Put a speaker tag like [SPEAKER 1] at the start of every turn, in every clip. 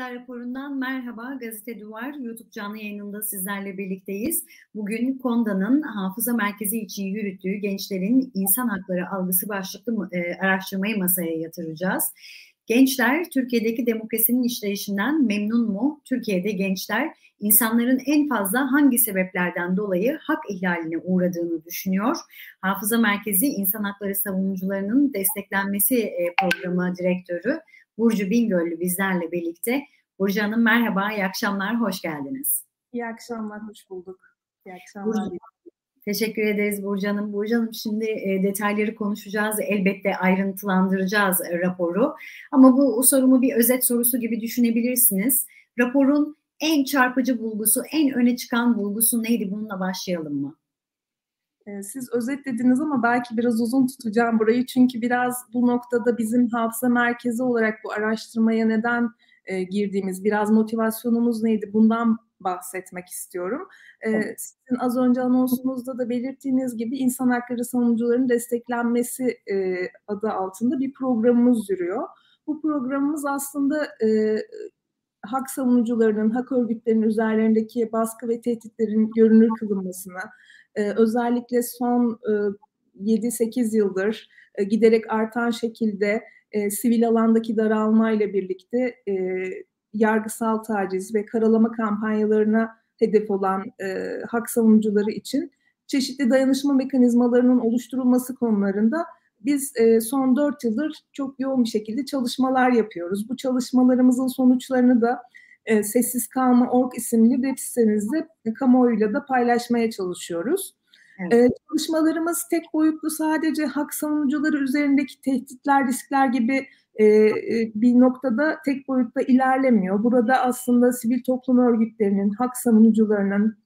[SPEAKER 1] Haklar raporundan merhaba. Gazete Duvar YouTube canlı yayınında sizlerle birlikteyiz. Bugün KONDA'nın Hafıza Merkezi için yürüttüğü gençlerin insan hakları algısı başlıklı e, araştırmayı masaya yatıracağız. Gençler Türkiye'deki demokrasinin işleyişinden memnun mu? Türkiye'de gençler insanların en fazla hangi sebeplerden dolayı hak ihlaline uğradığını düşünüyor. Hafıza Merkezi İnsan Hakları Savunucularının Desteklenmesi e, Programı Direktörü Burcu Bingöllü bizlerle birlikte. Burcu Hanım merhaba, iyi akşamlar, hoş geldiniz.
[SPEAKER 2] İyi akşamlar, hoş bulduk. İyi akşamlar. Burcu,
[SPEAKER 1] teşekkür ederiz Burcu Hanım. Burcu Hanım şimdi e, detayları konuşacağız. Elbette ayrıntılandıracağız e, raporu. Ama bu sorumu bir özet sorusu gibi düşünebilirsiniz. Raporun en çarpıcı bulgusu, en öne çıkan bulgusu neydi? Bununla başlayalım mı?
[SPEAKER 2] Ee, siz özetlediniz ama belki biraz uzun tutacağım burayı. Çünkü biraz bu noktada bizim hafıza merkezi olarak bu araştırmaya neden e, girdiğimiz, biraz motivasyonumuz neydi bundan bahsetmek istiyorum. Ee, sizin az önce anonsunuzda da belirttiğiniz gibi insan hakları savunucularının desteklenmesi e, adı altında bir programımız yürüyor. Bu programımız aslında e, hak savunucularının, hak örgütlerinin üzerlerindeki baskı ve tehditlerin görünür kılınmasına, e, özellikle son e, 7-8 yıldır e, giderek artan şekilde e, sivil alandaki daralma ile birlikte e, yargısal taciz ve karalama kampanyalarına hedef olan hak savunucuları için çeşitli dayanışma mekanizmalarının oluşturulması konularında biz son dört yıldır çok yoğun bir şekilde çalışmalar yapıyoruz. Bu çalışmalarımızın sonuçlarını da e, Sessiz Kalma Org isimli web sitemizde e, kamuoyuyla da paylaşmaya çalışıyoruz. Evet. E, çalışmalarımız tek boyutlu sadece hak savunucuları üzerindeki tehditler, riskler gibi e, e, bir noktada tek boyutta ilerlemiyor. Burada aslında sivil toplum örgütlerinin, hak savunucularının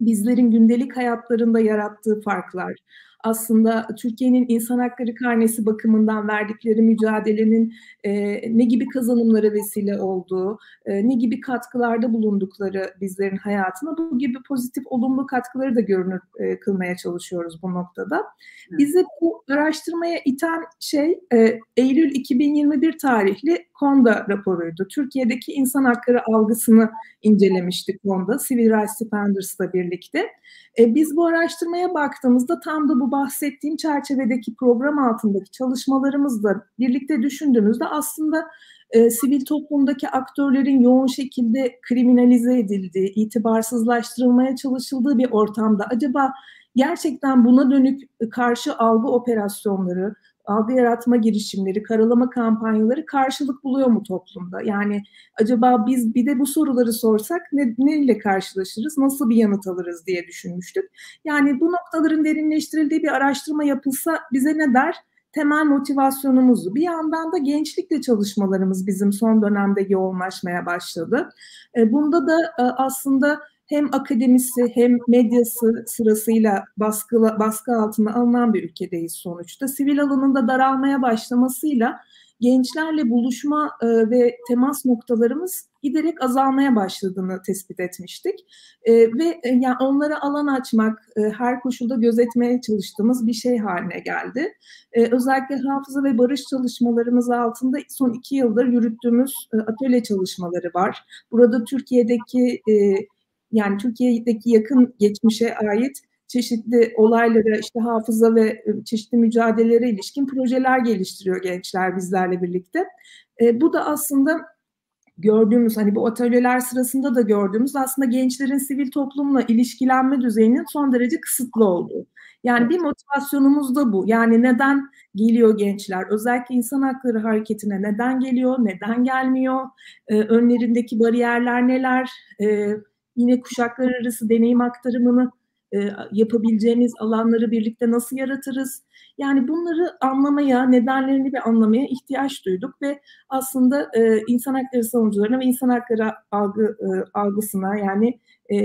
[SPEAKER 2] bizlerin gündelik hayatlarında yarattığı farklar, aslında Türkiye'nin insan hakları karnesi bakımından verdikleri mücadelenin e, ne gibi kazanımlara vesile olduğu, e, ne gibi katkılarda bulundukları bizlerin hayatına bu gibi pozitif olumlu katkıları da görünür e, kılmaya çalışıyoruz bu noktada. Bizi bu araştırmaya iten şey e, Eylül 2021 tarihli KONDA raporuydu. Türkiye'deki insan hakları algısını incelemiştik KONDA, Civil Rights Defenders'la birlikte. E, biz bu araştırmaya baktığımızda tam da bu bahsettiğim çerçevedeki program altındaki çalışmalarımızla birlikte düşündüğümüzde aslında e, sivil toplumdaki aktörlerin yoğun şekilde kriminalize edildiği, itibarsızlaştırılmaya çalışıldığı bir ortamda acaba gerçekten buna dönük karşı algı operasyonları, algı yaratma girişimleri, karalama kampanyaları karşılık buluyor mu toplumda? Yani acaba biz bir de bu soruları sorsak ne, ne ile karşılaşırız, nasıl bir yanıt alırız diye düşünmüştük. Yani bu noktaların derinleştirildiği bir araştırma yapılsa bize ne der? Temel motivasyonumuzdu. Bir yandan da gençlikle çalışmalarımız bizim son dönemde yoğunlaşmaya başladı. E, bunda da e, aslında hem akademisi hem medyası sırasıyla baskı, baskı altına alınan bir ülkedeyiz sonuçta. Sivil alanında daralmaya başlamasıyla gençlerle buluşma e, ve temas noktalarımız giderek azalmaya başladığını tespit etmiştik. E, ve e, yani onlara alan açmak, her koşulda gözetmeye çalıştığımız bir şey haline geldi. Özellikle hafıza ve barış çalışmalarımız altında son iki yıldır yürüttüğümüz atölye çalışmaları var. Burada Türkiye'deki yani Türkiye'deki yakın geçmişe ait çeşitli olaylara, işte hafıza ve ıı, çeşitli mücadelelere ilişkin projeler geliştiriyor gençler bizlerle birlikte. E, bu da aslında gördüğümüz hani bu atölyeler sırasında da gördüğümüz aslında gençlerin sivil toplumla ilişkilenme düzeyinin son derece kısıtlı olduğu. Yani bir motivasyonumuz da bu. Yani neden geliyor gençler? Özellikle insan hakları hareketine neden geliyor, neden gelmiyor? Ee, önlerindeki bariyerler neler? Ee, yine kuşaklar arası deneyim aktarımını e, yapabileceğimiz alanları birlikte nasıl yaratırız? Yani bunları anlamaya, nedenlerini bir anlamaya ihtiyaç duyduk ve aslında e, insan hakları savunucularına ve insan hakları algı, e, algısına yani e,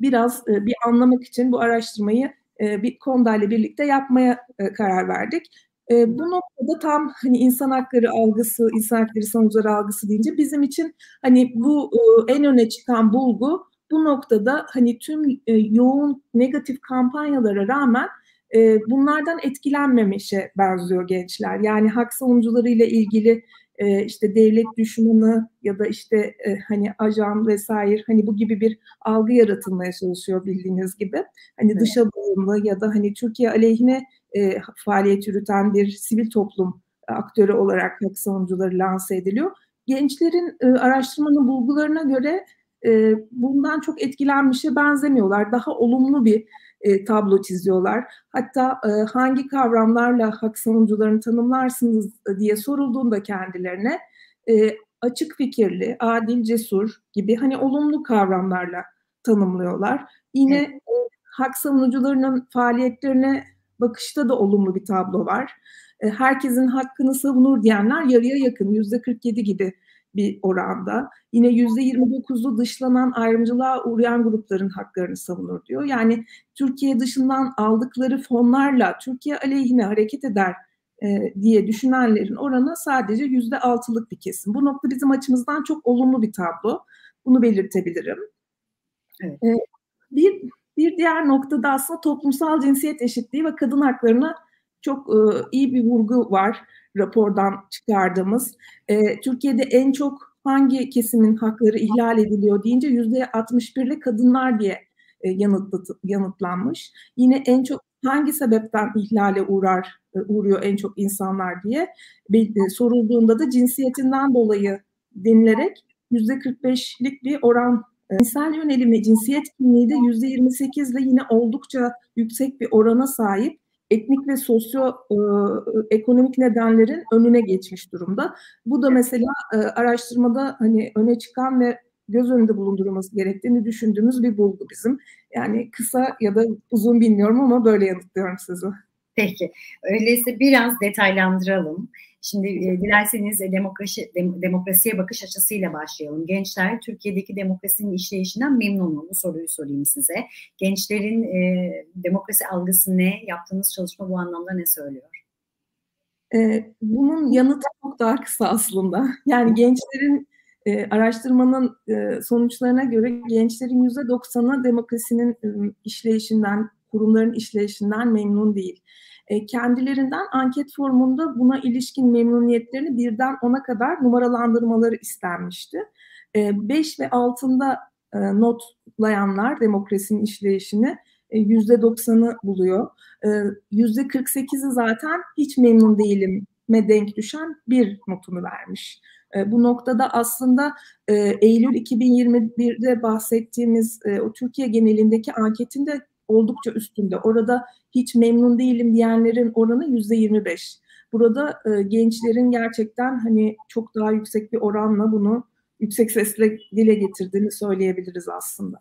[SPEAKER 2] biraz e, bir anlamak için bu araştırmayı e, bir Konda ile birlikte yapmaya e, karar verdik. E, bu noktada tam hani insan hakları algısı, insan hakları savunucuları algısı deyince bizim için hani bu e, en öne çıkan bulgu bu noktada hani tüm e, yoğun negatif kampanyalara rağmen e, bunlardan etkilenmemişe benziyor gençler. Yani hak savunucuları ile ilgili e, işte devlet düşmanı ya da işte e, hani ajan vesaire hani bu gibi bir algı yaratılmaya çalışıyor bildiğiniz gibi. Hani evet. dışa bağımlı ya da hani Türkiye aleyhine e, faaliyet yürüten bir sivil toplum aktörü olarak hak savunucuları lanse ediliyor. Gençlerin e, araştırmanın bulgularına göre e, bundan çok etkilenmişe benzemiyorlar. Daha olumlu bir e, tablo çiziyorlar. Hatta e, hangi kavramlarla hak savunucularını tanımlarsınız diye sorulduğunda kendilerine e, açık fikirli, adil, cesur gibi hani olumlu kavramlarla tanımlıyorlar. Yine e, hak savunucularının faaliyetlerine bakışta da olumlu bir tablo var. E, herkesin hakkını savunur diyenler yarıya yakın, yüzde 47 gibi bir oranda. Yine yüzde 29'u dışlanan ayrımcılığa uğrayan grupların haklarını savunur diyor. Yani Türkiye dışından aldıkları fonlarla Türkiye aleyhine hareket eder e, diye düşünenlerin oranı sadece yüzde altılık bir kesim. Bu nokta bizim açımızdan çok olumlu bir tablo. Bunu belirtebilirim. Evet. E, bir bir diğer noktada aslında toplumsal cinsiyet eşitliği ve kadın haklarına çok e, iyi bir vurgu var rapordan çıkardığımız. E, Türkiye'de en çok hangi kesimin hakları ihlal ediliyor deyince yüzde 61 ile kadınlar diye e, yanıtlat, yanıtlanmış. Yine en çok hangi sebepten ihlale uğrar e, uğruyor en çok insanlar diye e, sorulduğunda da cinsiyetinden dolayı denilerek yüzde 45'lik bir oran cinsel yönelimi, cinsiyet kimliği de yüzde 28 ile yine oldukça yüksek bir orana sahip etnik ve sosyo e, nedenlerin önüne geçmiş durumda. Bu da mesela e, araştırmada hani öne çıkan ve göz önünde bulundurulması gerektiğini düşündüğümüz bir bulgu bizim. Yani kısa ya da uzun bilmiyorum ama böyle yanıtlıyorum sizi.
[SPEAKER 1] Peki. Öyleyse biraz detaylandıralım. Şimdi e, dilerseniz e, demokrasi, dem, demokrasiye bakış açısıyla başlayalım. Gençler Türkiye'deki demokrasinin işleyişinden memnun mu? Bu soruyu sorayım size. Gençlerin e, demokrasi algısı ne? Yaptığınız çalışma bu anlamda ne söylüyor?
[SPEAKER 2] E, bunun yanıtı çok daha kısa aslında. Yani gençlerin e, araştırmanın e, sonuçlarına göre gençlerin yüzde doksanı demokrasinin e, işleyişinden, kurumların işleyişinden memnun değil. E, kendilerinden anket formunda buna ilişkin memnuniyetlerini birden ona kadar numaralandırmaları istenmişti. 5 e, ve altında e, notlayanlar demokrasinin işleyişini yüzde 90'ı buluyor. Yüzde 48'i zaten hiç memnun değilim me denk düşen bir notunu vermiş. Bu noktada aslında Eylül 2021'de bahsettiğimiz o Türkiye genelindeki anketin de oldukça üstünde. Orada hiç memnun değilim diyenlerin oranı yüzde 25. Burada e, gençlerin gerçekten hani çok daha yüksek bir oranla bunu yüksek sesle dile getirdiğini söyleyebiliriz aslında.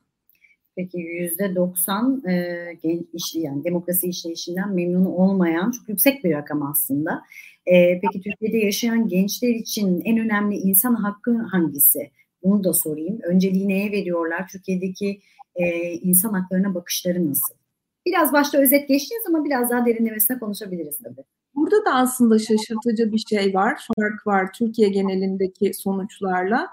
[SPEAKER 1] Peki yüzde 90 e, genç yani demokrasi işleyişinden memnun olmayan çok yüksek bir rakam aslında. E, peki Türkiye'de yaşayan gençler için en önemli insan hakkı hangisi? Bunu da sorayım. Önceliği neye veriyorlar? Türkiye'deki e, insan haklarına bakışları nasıl? Biraz başta özet geçtiniz ama biraz daha derinlemesine konuşabiliriz tabii.
[SPEAKER 2] Burada da aslında şaşırtıcı bir şey var, fark var Türkiye genelindeki sonuçlarla.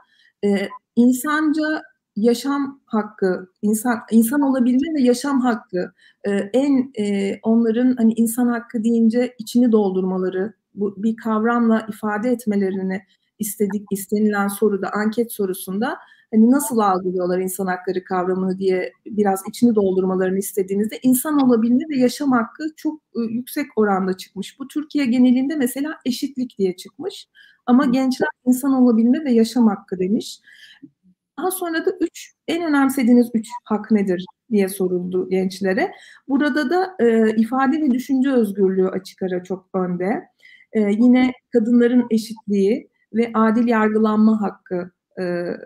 [SPEAKER 2] Ee, insanca yaşam hakkı, insan insan olabilme ve yaşam hakkı e, en e, onların hani insan hakkı deyince içini doldurmaları, bu bir kavramla ifade etmelerini istedik istenilen soruda anket sorusunda hani nasıl algılıyorlar insan hakları kavramını diye biraz içini doldurmalarını istediğinizde insan olabilme ve yaşam hakkı çok ıı, yüksek oranda çıkmış. Bu Türkiye genelinde mesela eşitlik diye çıkmış. Ama gençler insan olabilme ve yaşam hakkı demiş. Daha sonra da üç, en önemsediğiniz üç hak nedir diye soruldu gençlere. Burada da e, ifade ve düşünce özgürlüğü açık ara çok önde. E, yine kadınların eşitliği ve adil yargılanma hakkı e, e,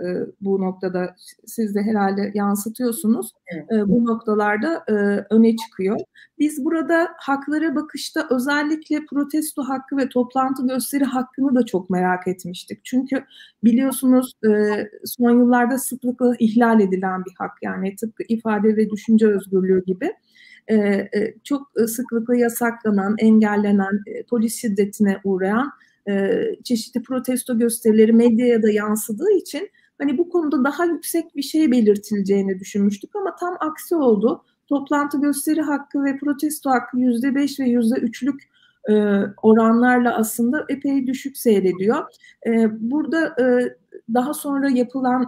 [SPEAKER 2] bu noktada siz de herhalde yansıtıyorsunuz. E, bu noktalarda e, öne çıkıyor. Biz burada haklara bakışta özellikle protesto hakkı ve toplantı gösteri hakkını da çok merak etmiştik. Çünkü biliyorsunuz e, son yıllarda sıklıkla ihlal edilen bir hak yani tıpkı ifade ve düşünce özgürlüğü gibi. E, e, çok sıklıkla yasaklanan, engellenen, e, polis şiddetine uğrayan e, çeşitli protesto gösterileri medyaya da yansıdığı için hani bu konuda daha yüksek bir şey belirtileceğini düşünmüştük ama tam aksi oldu. Toplantı gösteri hakkı ve protesto hakkı yüzde beş ve yüzde üçlük oranlarla aslında epey düşük seyrediyor. burada daha sonra yapılan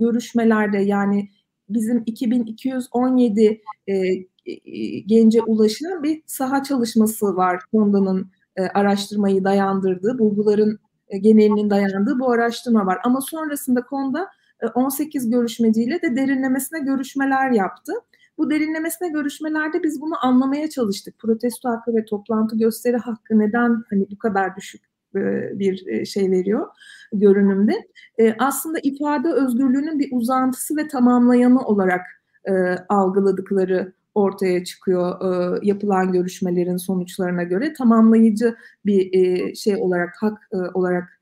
[SPEAKER 2] görüşmelerde yani bizim 2217 gence ulaşan bir saha çalışması var Konda'nın araştırmayı dayandırdığı, bulguların genelinin dayandığı bu araştırma var. Ama sonrasında Konda 18 görüşmeciyle de derinlemesine görüşmeler yaptı. Bu derinlemesine görüşmelerde biz bunu anlamaya çalıştık. Protesto hakkı ve toplantı gösteri hakkı neden hani bu kadar düşük e, bir e, şey veriyor görünümde. E, aslında ifade özgürlüğünün bir uzantısı ve tamamlayanı olarak algıladıkları ortaya çıkıyor yapılan görüşmelerin sonuçlarına göre tamamlayıcı bir şey olarak hak olarak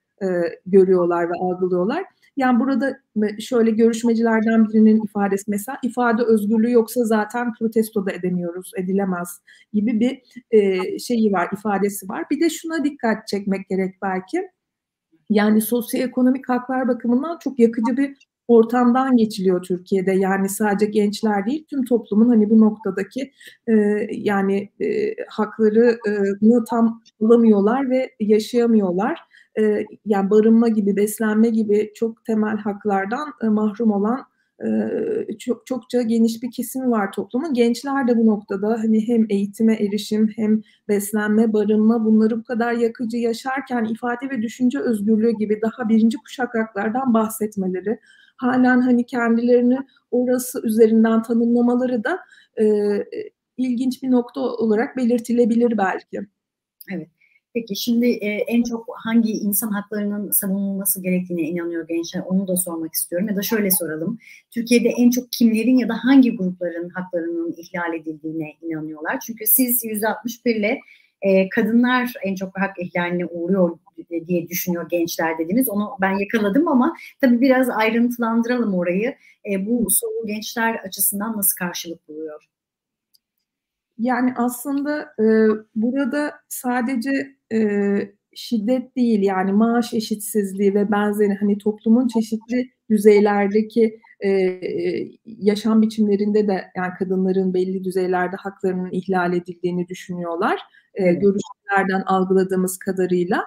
[SPEAKER 2] görüyorlar ve algılıyorlar. Yani burada şöyle görüşmecilerden birinin ifadesi mesela ifade özgürlüğü yoksa zaten protesto da edemiyoruz, edilemez gibi bir e, şeyi var, ifadesi var. Bir de şuna dikkat çekmek gerek belki. Yani sosyoekonomik haklar bakımından çok yakıcı bir ortamdan geçiliyor Türkiye'de. Yani sadece gençler değil, tüm toplumun hani bu noktadaki e, yani e, haklarını tam bulamıyorlar ve yaşayamıyorlar e, yani barınma gibi, beslenme gibi çok temel haklardan e, mahrum olan e, çok çokça geniş bir kesim var toplumun. Gençler de bu noktada hani hem eğitime erişim hem beslenme, barınma bunları bu kadar yakıcı yaşarken ifade ve düşünce özgürlüğü gibi daha birinci kuşak haklardan bahsetmeleri, halen hani kendilerini orası üzerinden tanımlamaları da e, ilginç bir nokta olarak belirtilebilir belki.
[SPEAKER 1] Evet. Peki şimdi e, en çok hangi insan haklarının savunulması gerektiğine inanıyor gençler onu da sormak istiyorum. Ya da şöyle soralım. Türkiye'de en çok kimlerin ya da hangi grupların haklarının ihlal edildiğine inanıyorlar? Çünkü siz %61 ile e, kadınlar en çok hak ihlaline uğruyor diye düşünüyor gençler dediniz. Onu ben yakaladım ama tabii biraz ayrıntılandıralım orayı. E, bu soru gençler açısından nasıl karşılık buluyor?
[SPEAKER 2] Yani aslında e, burada sadece e, şiddet değil yani maaş eşitsizliği ve benzeri hani toplumun çeşitli düzeylerdeki e, yaşam biçimlerinde de yani kadınların belli düzeylerde haklarının ihlal edildiğini düşünüyorlar. E, görüşlerden algıladığımız kadarıyla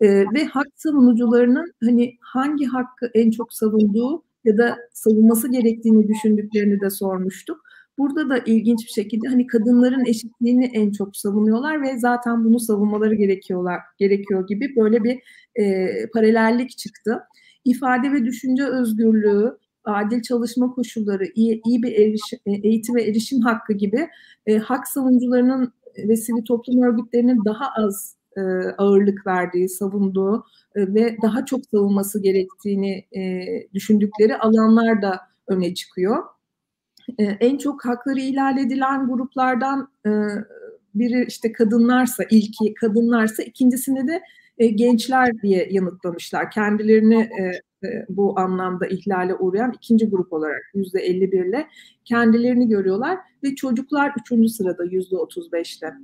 [SPEAKER 2] e, ve hak savunucularının hani hangi hakkı en çok savunduğu ya da savunması gerektiğini düşündüklerini de sormuştuk. Burada da ilginç bir şekilde hani kadınların eşitliğini en çok savunuyorlar ve zaten bunu savunmaları gerekiyorlar gerekiyor gibi böyle bir e, paralellik çıktı. İfade ve düşünce özgürlüğü, adil çalışma koşulları, iyi, iyi bir erişim, e, eğitim ve erişim hakkı gibi e, hak savunucularının ve sivil toplum örgütlerinin daha az e, ağırlık verdiği, savunduğu e, ve daha çok savunması gerektiğini e, düşündükleri alanlar da öne çıkıyor. E, en çok hakları ihlal edilen gruplardan e, biri işte kadınlarsa, ilki kadınlarsa, ikincisini de e, gençler diye yanıtlamışlar. Kendilerini e, bu anlamda ihlale uğrayan ikinci grup olarak yüzde 51 ile kendilerini görüyorlar ve çocuklar üçüncü sırada yüzde 35'te.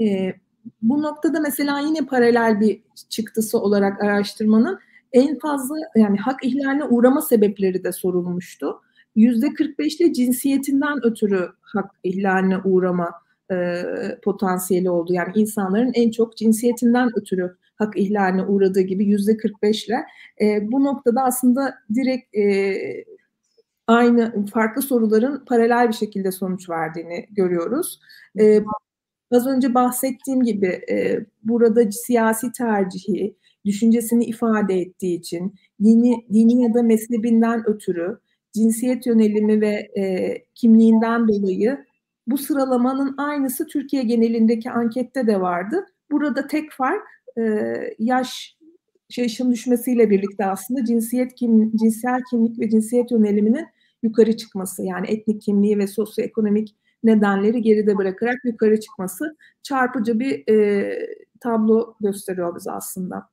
[SPEAKER 2] E, bu noktada mesela yine paralel bir çıktısı olarak araştırmanın en fazla yani hak ihlaline uğrama sebepleri de sorulmuştu. %45'te cinsiyetinden ötürü hak ihlaline uğrama e, potansiyeli oldu. Yani insanların en çok cinsiyetinden ötürü hak ihlaline uğradığı gibi yüzde 45 ile e, bu noktada aslında direkt e, aynı farklı soruların paralel bir şekilde sonuç verdiğini görüyoruz. E, az önce bahsettiğim gibi e, burada siyasi tercihi, düşüncesini ifade ettiği için, dini, dini ya da mezhebinden ötürü cinsiyet yönelimi ve e, kimliğinden dolayı bu sıralamanın aynısı Türkiye genelindeki ankette de vardı. Burada tek fark e, yaş yaşın düşmesiyle birlikte aslında cinsiyet kim, cinsel kimlik ve cinsiyet yöneliminin yukarı çıkması yani etnik kimliği ve sosyoekonomik nedenleri geride bırakarak yukarı çıkması çarpıcı bir e, tablo gösteriyor bize aslında.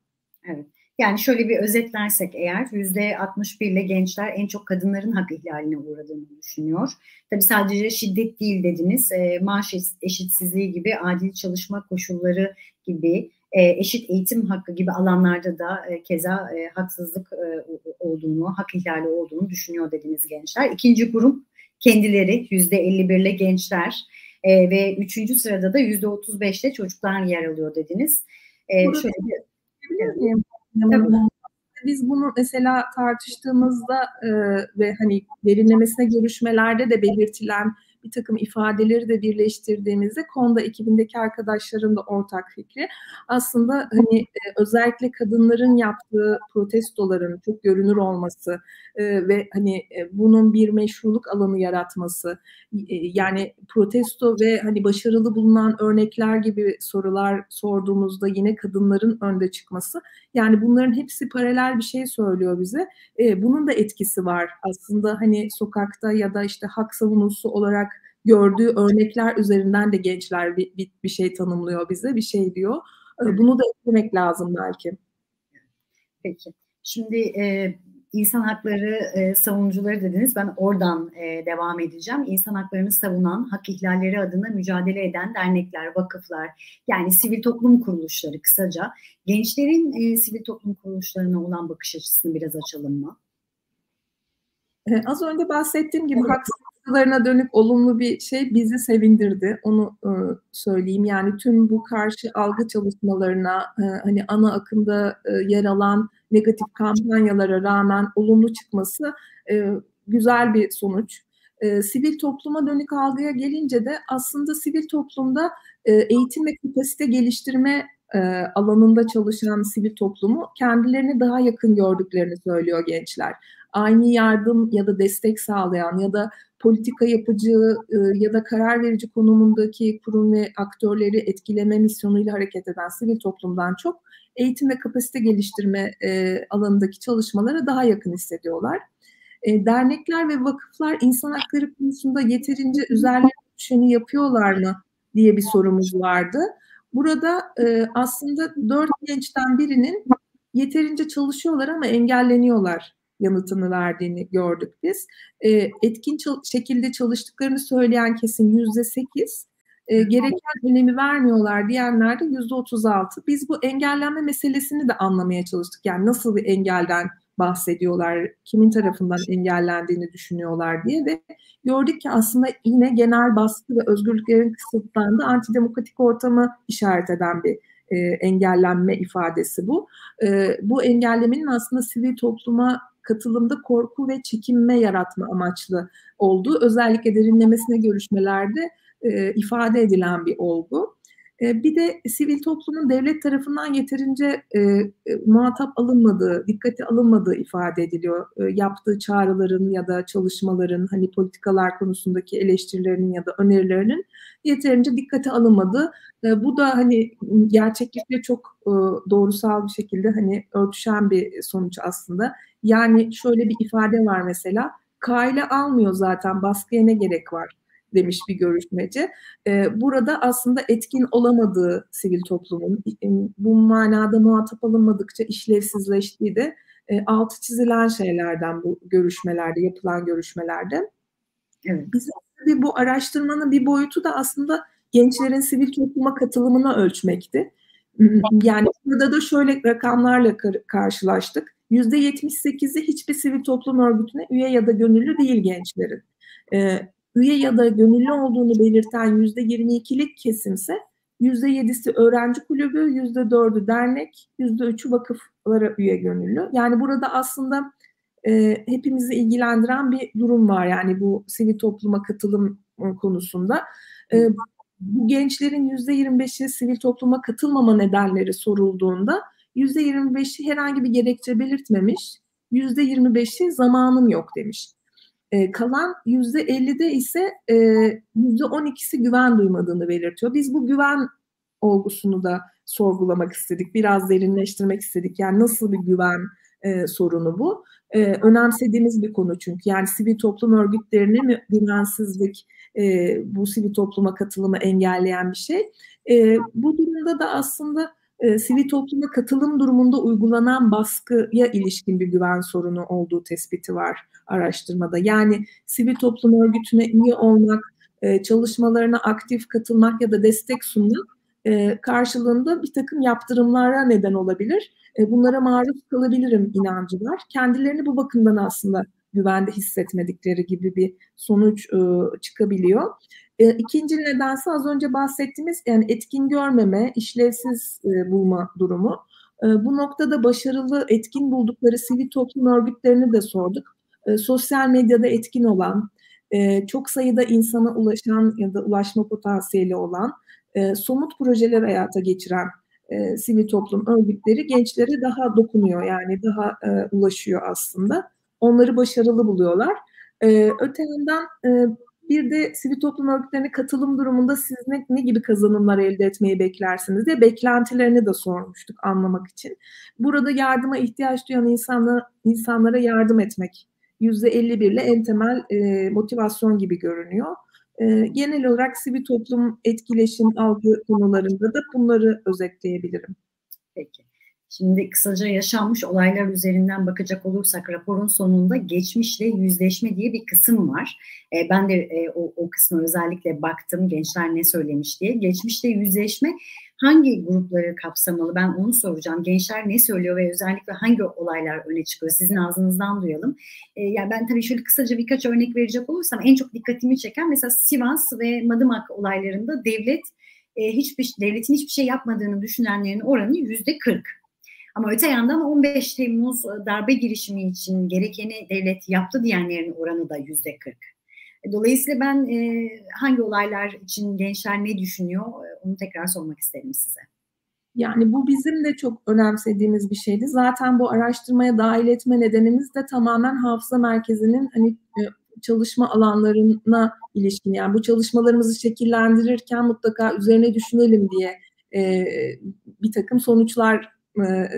[SPEAKER 1] Evet. Yani şöyle bir özetlersek eğer yüzde 61 ile gençler en çok kadınların hak ihlaline uğradığını düşünüyor. Tabi sadece şiddet değil dediniz, e, maaş eşitsizliği gibi adil çalışma koşulları gibi e, eşit eğitim hakkı gibi alanlarda da e, keza e, haksızlık e, olduğunu, hak ihlali olduğunu düşünüyor dediniz gençler. İkinci grup kendileri yüzde 51 ile gençler E, ve üçüncü sırada da yüzde otuz beşte çocuklar yer alıyor dediniz. E, şöyle
[SPEAKER 2] bir, biz bunu mesela tartıştığımızda e, ve hani derinlemesine görüşmelerde de belirtilen bir takım ifadeleri de birleştirdiğimizde Konda ekibindeki arkadaşların da ortak fikri aslında hani e, özellikle kadınların yaptığı protestoların çok görünür olması e, ve hani e, bunun bir meşruluk alanı yaratması yani protesto ve hani başarılı bulunan örnekler gibi sorular sorduğumuzda yine kadınların önde çıkması yani bunların hepsi paralel bir şey söylüyor bize. Bunun da etkisi var aslında hani sokakta ya da işte hak savunucusu olarak gördüğü örnekler üzerinden de gençler bir, bir, bir şey tanımlıyor bize, bir şey diyor. Ee, bunu da eklemek lazım belki.
[SPEAKER 1] Peki. Şimdi e, insan hakları e, savunucuları dediniz. Ben oradan e, devam edeceğim. İnsan haklarını savunan, hak ihlalleri adına mücadele eden dernekler, vakıflar, yani sivil toplum kuruluşları kısaca. Gençlerin e, sivil toplum kuruluşlarına olan bakış açısını biraz açalım mı?
[SPEAKER 2] Ee, az önce bahsettiğim gibi evet. Savunucularına dönük olumlu bir şey bizi sevindirdi. Onu e, söyleyeyim. Yani tüm bu karşı algı çalışmalarına e, hani ana akımda e, yer alan negatif kampanyalara rağmen olumlu çıkması e, güzel bir sonuç. E, sivil topluma dönük algıya gelince de aslında sivil toplumda e, eğitim ve kapasite geliştirme e, alanında çalışan sivil toplumu kendilerini daha yakın gördüklerini söylüyor gençler. Aynı yardım ya da destek sağlayan ya da politika yapıcı e, ya da karar verici konumundaki kurum ve aktörleri etkileme misyonuyla hareket eden sivil toplumdan çok eğitim ve kapasite geliştirme e, alanındaki çalışmalara daha yakın hissediyorlar. E, dernekler ve vakıflar insan hakları konusunda yeterince üzerlerine düşeni yapıyorlar mı diye bir sorumuz vardı. Burada e, aslında dört gençten birinin yeterince çalışıyorlar ama engelleniyorlar yanıtını verdiğini gördük biz. E, etkin çal- şekilde çalıştıklarını söyleyen kesin yüzde sekiz, gereken önemi vermiyorlar diyenler de yüzde otuz altı. Biz bu engellenme meselesini de anlamaya çalıştık. Yani nasıl bir engelden bahsediyorlar, kimin tarafından engellendiğini düşünüyorlar diye ve gördük ki aslında yine genel baskı ve özgürlüklerin kısıtlandığı antidemokratik ortamı işaret eden bir e, engellenme ifadesi bu. E, bu engellemenin aslında sivil topluma katılımda korku ve çekinme yaratma amaçlı olduğu özellikle derinlemesine görüşmelerde e, ifade edilen bir olgu. E, bir de sivil toplumun devlet tarafından yeterince e, e, muhatap alınmadığı, dikkate alınmadığı ifade ediliyor. E, yaptığı çağrıların ya da çalışmaların, hani politikalar konusundaki eleştirilerinin ya da önerilerinin yeterince dikkate alınmadığı. E, bu da hani gerçeklikle çok e, doğrusal bir şekilde hani örtüşen bir sonuç aslında. Yani şöyle bir ifade var mesela, kale almıyor zaten baskıya ne gerek var demiş bir görüşmeci. E, burada aslında etkin olamadığı sivil toplumun bu manada muhatap alınmadıkça işlevsizleştiği de e, altı çizilen şeylerden bu görüşmelerde, yapılan görüşmelerde. Evet. Bizim bir bu araştırmanın bir boyutu da aslında gençlerin sivil topluma katılımına ölçmekti. Yani burada da şöyle rakamlarla karşılaştık. %78'i hiçbir sivil toplum örgütüne üye ya da gönüllü değil gençlerin. Ee, üye ya da gönüllü olduğunu belirten %22'lik kesimse %7'si öğrenci kulübü, %4'ü dernek, %3'ü vakıflara üye gönüllü. Yani burada aslında e, hepimizi ilgilendiren bir durum var yani bu sivil topluma katılım konusunda. E, bu gençlerin %25'i sivil topluma katılmama nedenleri sorulduğunda %25'i herhangi bir gerekçe belirtmemiş, %25'i zamanım yok demiş. E, kalan %50'de ise e, %12'si güven duymadığını belirtiyor. Biz bu güven olgusunu da sorgulamak istedik, biraz derinleştirmek istedik. Yani nasıl bir güven e, sorunu bu? E, önemsediğimiz bir konu çünkü. Yani sivil toplum örgütlerine mi güvensizlik, e, bu sivil topluma katılımı engelleyen bir şey. E, bu durumda da aslında e, sivil topluma katılım durumunda uygulanan baskıya ilişkin bir güven sorunu olduğu tespiti var araştırmada. Yani sivil toplum örgütüne üye olmak, e, çalışmalarına aktif katılmak ya da destek sunmak e, karşılığında bir takım yaptırımlara neden olabilir. E, bunlara maruz kalabilirim inancı var. Kendilerini bu bakımdan aslında güvende hissetmedikleri gibi bir sonuç e, çıkabiliyor. E, ikinci nedense az önce bahsettiğimiz yani etkin görmeme, işlevsiz e, bulma durumu. E, bu noktada başarılı, etkin buldukları sivil toplum örgütlerini de sorduk. E, sosyal medyada etkin olan, e, çok sayıda insana ulaşan ya da ulaşma potansiyeli olan, somut projeler hayata geçiren sivil toplum örgütleri gençlere daha dokunuyor yani daha ulaşıyor aslında. Onları başarılı buluyorlar. E, öte yandan e, bir de sivil toplum örgütlerine katılım durumunda siz ne, ne gibi kazanımlar elde etmeyi beklersiniz diye beklentilerini de sormuştuk anlamak için. Burada yardıma ihtiyaç duyan insanlar, insanlara yardım etmek %51 ile en temel e, motivasyon gibi görünüyor. E, genel olarak sivil toplum etkileşim algı konularında da bunları özetleyebilirim.
[SPEAKER 1] Peki. Şimdi kısaca yaşanmış olaylar üzerinden bakacak olursak raporun sonunda geçmişle yüzleşme diye bir kısım var. E, ben de e, o, o kısmı özellikle baktım gençler ne söylemiş diye. Geçmişle yüzleşme hangi grupları kapsamalı ben onu soracağım. Gençler ne söylüyor ve özellikle hangi olaylar öne çıkıyor sizin ağzınızdan duyalım. E, yani ben tabii şöyle kısaca birkaç örnek verecek olursam en çok dikkatimi çeken mesela Sivas ve Madımak olaylarında devlet e, hiçbir devletin hiçbir şey yapmadığını düşünenlerin oranı yüzde 40. Ama öte yandan 15 Temmuz e, darbe girişimi için gerekeni devlet yaptı diyenlerin oranı da yüzde 40. Dolayısıyla ben e, hangi olaylar için gençler ne düşünüyor e, onu tekrar sormak isterim size.
[SPEAKER 2] Yani bu bizim de çok önemsediğimiz bir şeydi. Zaten bu araştırmaya dahil etme nedenimiz de tamamen hafıza merkezinin hani e, çalışma alanlarına ilişkin. Yani bu çalışmalarımızı şekillendirirken mutlaka üzerine düşünelim diye e, bir takım sonuçlar e,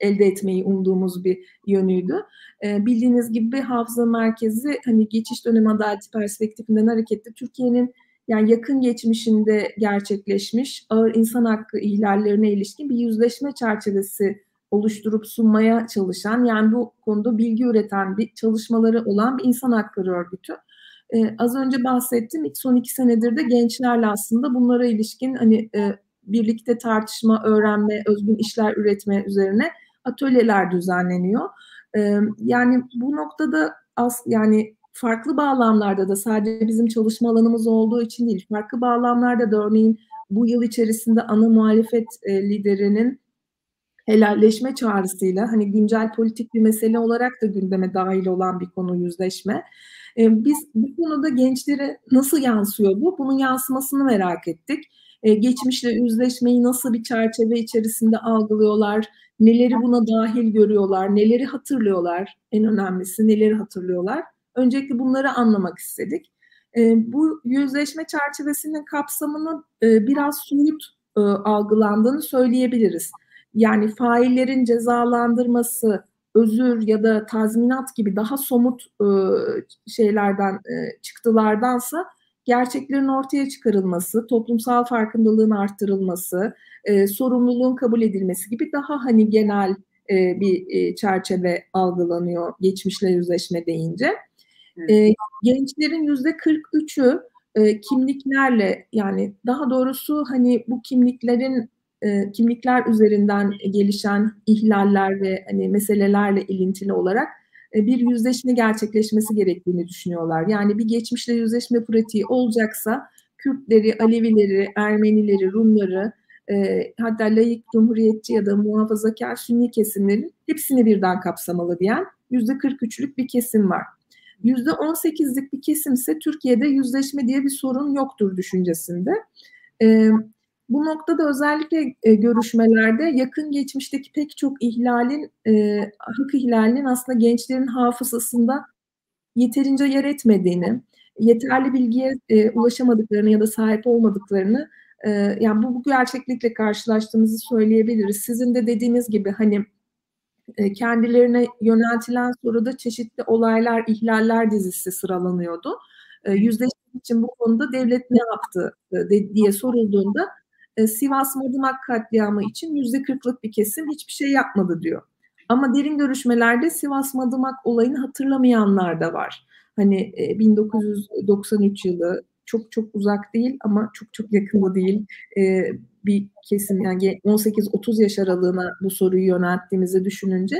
[SPEAKER 2] elde etmeyi umduğumuz bir yönüydü. E, bildiğiniz gibi hafıza merkezi hani geçiş dönemi adaleti perspektifinden hareketle Türkiye'nin yani yakın geçmişinde gerçekleşmiş ağır insan hakkı ihlallerine ilişkin bir yüzleşme çerçevesi oluşturup sunmaya çalışan yani bu konuda bilgi üreten bir çalışmaları olan bir insan hakları örgütü. Ee, az önce bahsettim son iki senedir de gençlerle aslında bunlara ilişkin hani e, birlikte tartışma, öğrenme, özgün işler üretme üzerine atölyeler düzenleniyor. Yani bu noktada as yani farklı bağlamlarda da sadece bizim çalışma alanımız olduğu için değil, farklı bağlamlarda da örneğin bu yıl içerisinde ana muhalefet e, liderinin helalleşme çağrısıyla hani güncel politik bir mesele olarak da gündeme dahil olan bir konu yüzleşme. Biz bu konuda gençlere nasıl yansıyor bu? Bunun yansımasını merak ettik. E, geçmişle yüzleşmeyi nasıl bir çerçeve içerisinde algılıyorlar? Neleri buna dahil görüyorlar? Neleri hatırlıyorlar? En önemlisi neleri hatırlıyorlar? Öncelikle bunları anlamak istedik. E, bu yüzleşme çerçevesinin kapsamını e, biraz soyut e, algılandığını söyleyebiliriz. Yani faillerin cezalandırması, özür ya da tazminat gibi daha somut şeylerden çıktılardansa gerçeklerin ortaya çıkarılması, toplumsal farkındalığın arttırılması, e, sorumluluğun kabul edilmesi gibi daha hani genel e, bir e, çerçeve algılanıyor geçmişle yüzleşme deyince. E, gençlerin yüzde 43'ü e, kimliklerle yani daha doğrusu hani bu kimliklerin e, kimlikler üzerinden gelişen ihlaller ve hani meselelerle ilintili olarak bir yüzleşme gerçekleşmesi gerektiğini düşünüyorlar. Yani bir geçmişle yüzleşme pratiği olacaksa Kürtleri, Alevileri, Ermenileri, Rumları, e, hatta layık, cumhuriyetçi ya da muhafazakar Sünni kesimlerin hepsini birden kapsamalı diyen yüzde 43'lük bir kesim var. Yüzde 18'lik bir kesim ise Türkiye'de yüzleşme diye bir sorun yoktur düşüncesinde. E, bu noktada özellikle e, görüşmelerde yakın geçmişteki pek çok ihlalin, e, hak ihlalinin aslında gençlerin hafızasında yeterince yer etmediğini, yeterli bilgiye e, ulaşamadıklarını ya da sahip olmadıklarını, e, yani bu, bu gerçeklikle karşılaştığımızı söyleyebiliriz. Sizin de dediğiniz gibi hani e, kendilerine yöneltilen soruda çeşitli olaylar, ihlaller dizisi sıralanıyordu. E, yüzleşmek için bu konuda devlet ne yaptı e, diye sorulduğunda e, Sivas Madımak katliamı için yüzde kırklık bir kesim hiçbir şey yapmadı diyor. Ama derin görüşmelerde Sivas Madımak olayını hatırlamayanlar da var. Hani 1993 e, yılı çok çok uzak değil ama çok çok yakın da değil e, bir kesim yani 18-30 yaş aralığına bu soruyu yönelttiğimizi düşününce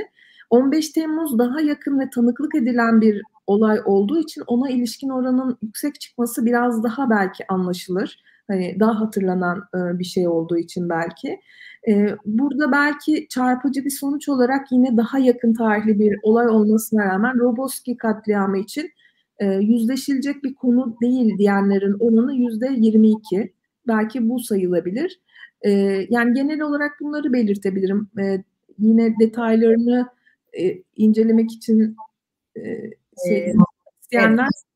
[SPEAKER 2] 15 Temmuz daha yakın ve tanıklık edilen bir olay olduğu için ona ilişkin oranın yüksek çıkması biraz daha belki anlaşılır. Hani daha hatırlanan e, bir şey olduğu için belki. E, burada belki çarpıcı bir sonuç olarak yine daha yakın tarihli bir olay olmasına rağmen Roboski katliamı için e, yüzleşilecek bir konu değil diyenlerin oranı yüzde 22. Belki bu sayılabilir. E, yani genel olarak bunları belirtebilirim. E, yine detaylarını e, incelemek için e, şey, ee, isteyenler evet.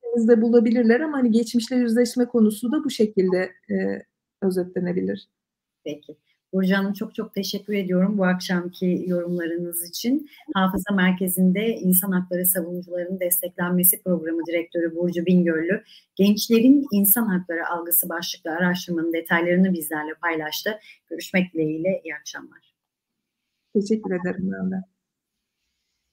[SPEAKER 2] Bulabilirler ama hani geçmişle yüzleşme konusu da bu şekilde e, özetlenebilir.
[SPEAKER 1] Peki. Burcu Hanım çok çok teşekkür ediyorum bu akşamki yorumlarınız için. Hafıza Merkezi'nde İnsan Hakları Savunucularının Desteklenmesi Programı Direktörü Burcu Bingöllü, gençlerin insan hakları algısı başlıklı araştırmanın detaylarını bizlerle paylaştı. Görüşmek dileğiyle iyi akşamlar.
[SPEAKER 2] Teşekkür ederim ben de.